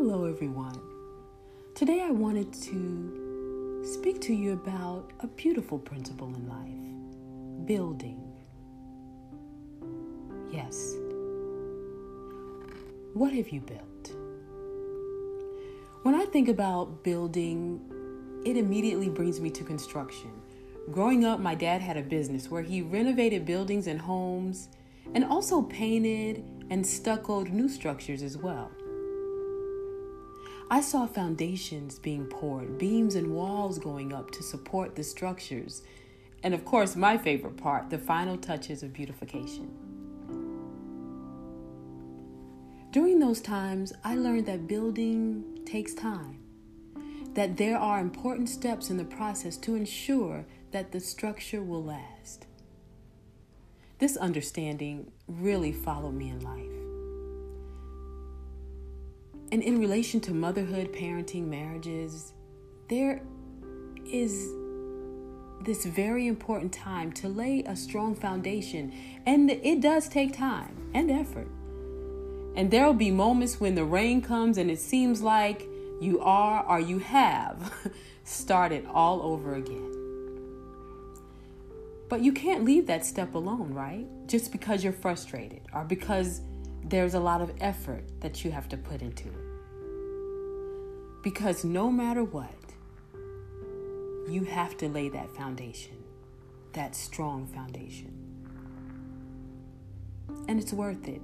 Hello, everyone. Today I wanted to speak to you about a beautiful principle in life building. Yes. What have you built? When I think about building, it immediately brings me to construction. Growing up, my dad had a business where he renovated buildings and homes and also painted and stuccoed new structures as well. I saw foundations being poured, beams and walls going up to support the structures, and of course, my favorite part, the final touches of beautification. During those times, I learned that building takes time, that there are important steps in the process to ensure that the structure will last. This understanding really followed me in life. And in relation to motherhood, parenting, marriages, there is this very important time to lay a strong foundation. And it does take time and effort. And there will be moments when the rain comes and it seems like you are or you have started all over again. But you can't leave that step alone, right? Just because you're frustrated or because there's a lot of effort that you have to put into it. Because no matter what, you have to lay that foundation, that strong foundation. And it's worth it.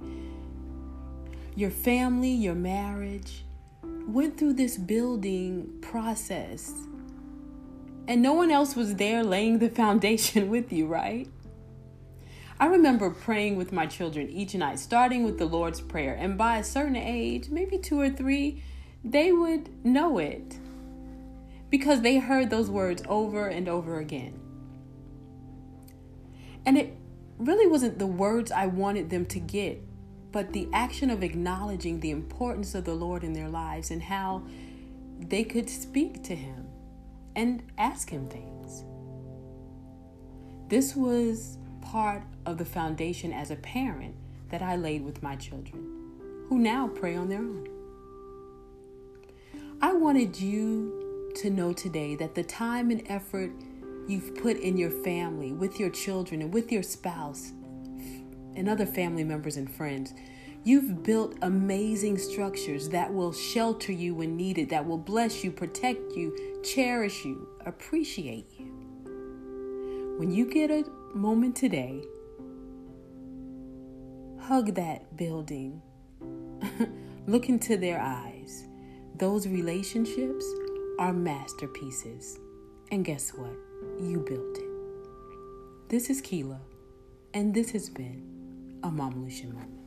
Your family, your marriage went through this building process, and no one else was there laying the foundation with you, right? I remember praying with my children each night, starting with the Lord's Prayer. And by a certain age, maybe two or three, they would know it because they heard those words over and over again. And it really wasn't the words I wanted them to get, but the action of acknowledging the importance of the Lord in their lives and how they could speak to Him and ask Him things. This was part of the foundation as a parent that I laid with my children, who now pray on their own. I wanted you to know today that the time and effort you've put in your family, with your children, and with your spouse, and other family members and friends, you've built amazing structures that will shelter you when needed, that will bless you, protect you, cherish you, appreciate you. When you get a moment today, hug that building, look into their eyes. Those relationships are masterpieces. And guess what? You built it. This is Keila, and this has been a Mama Lucia moment.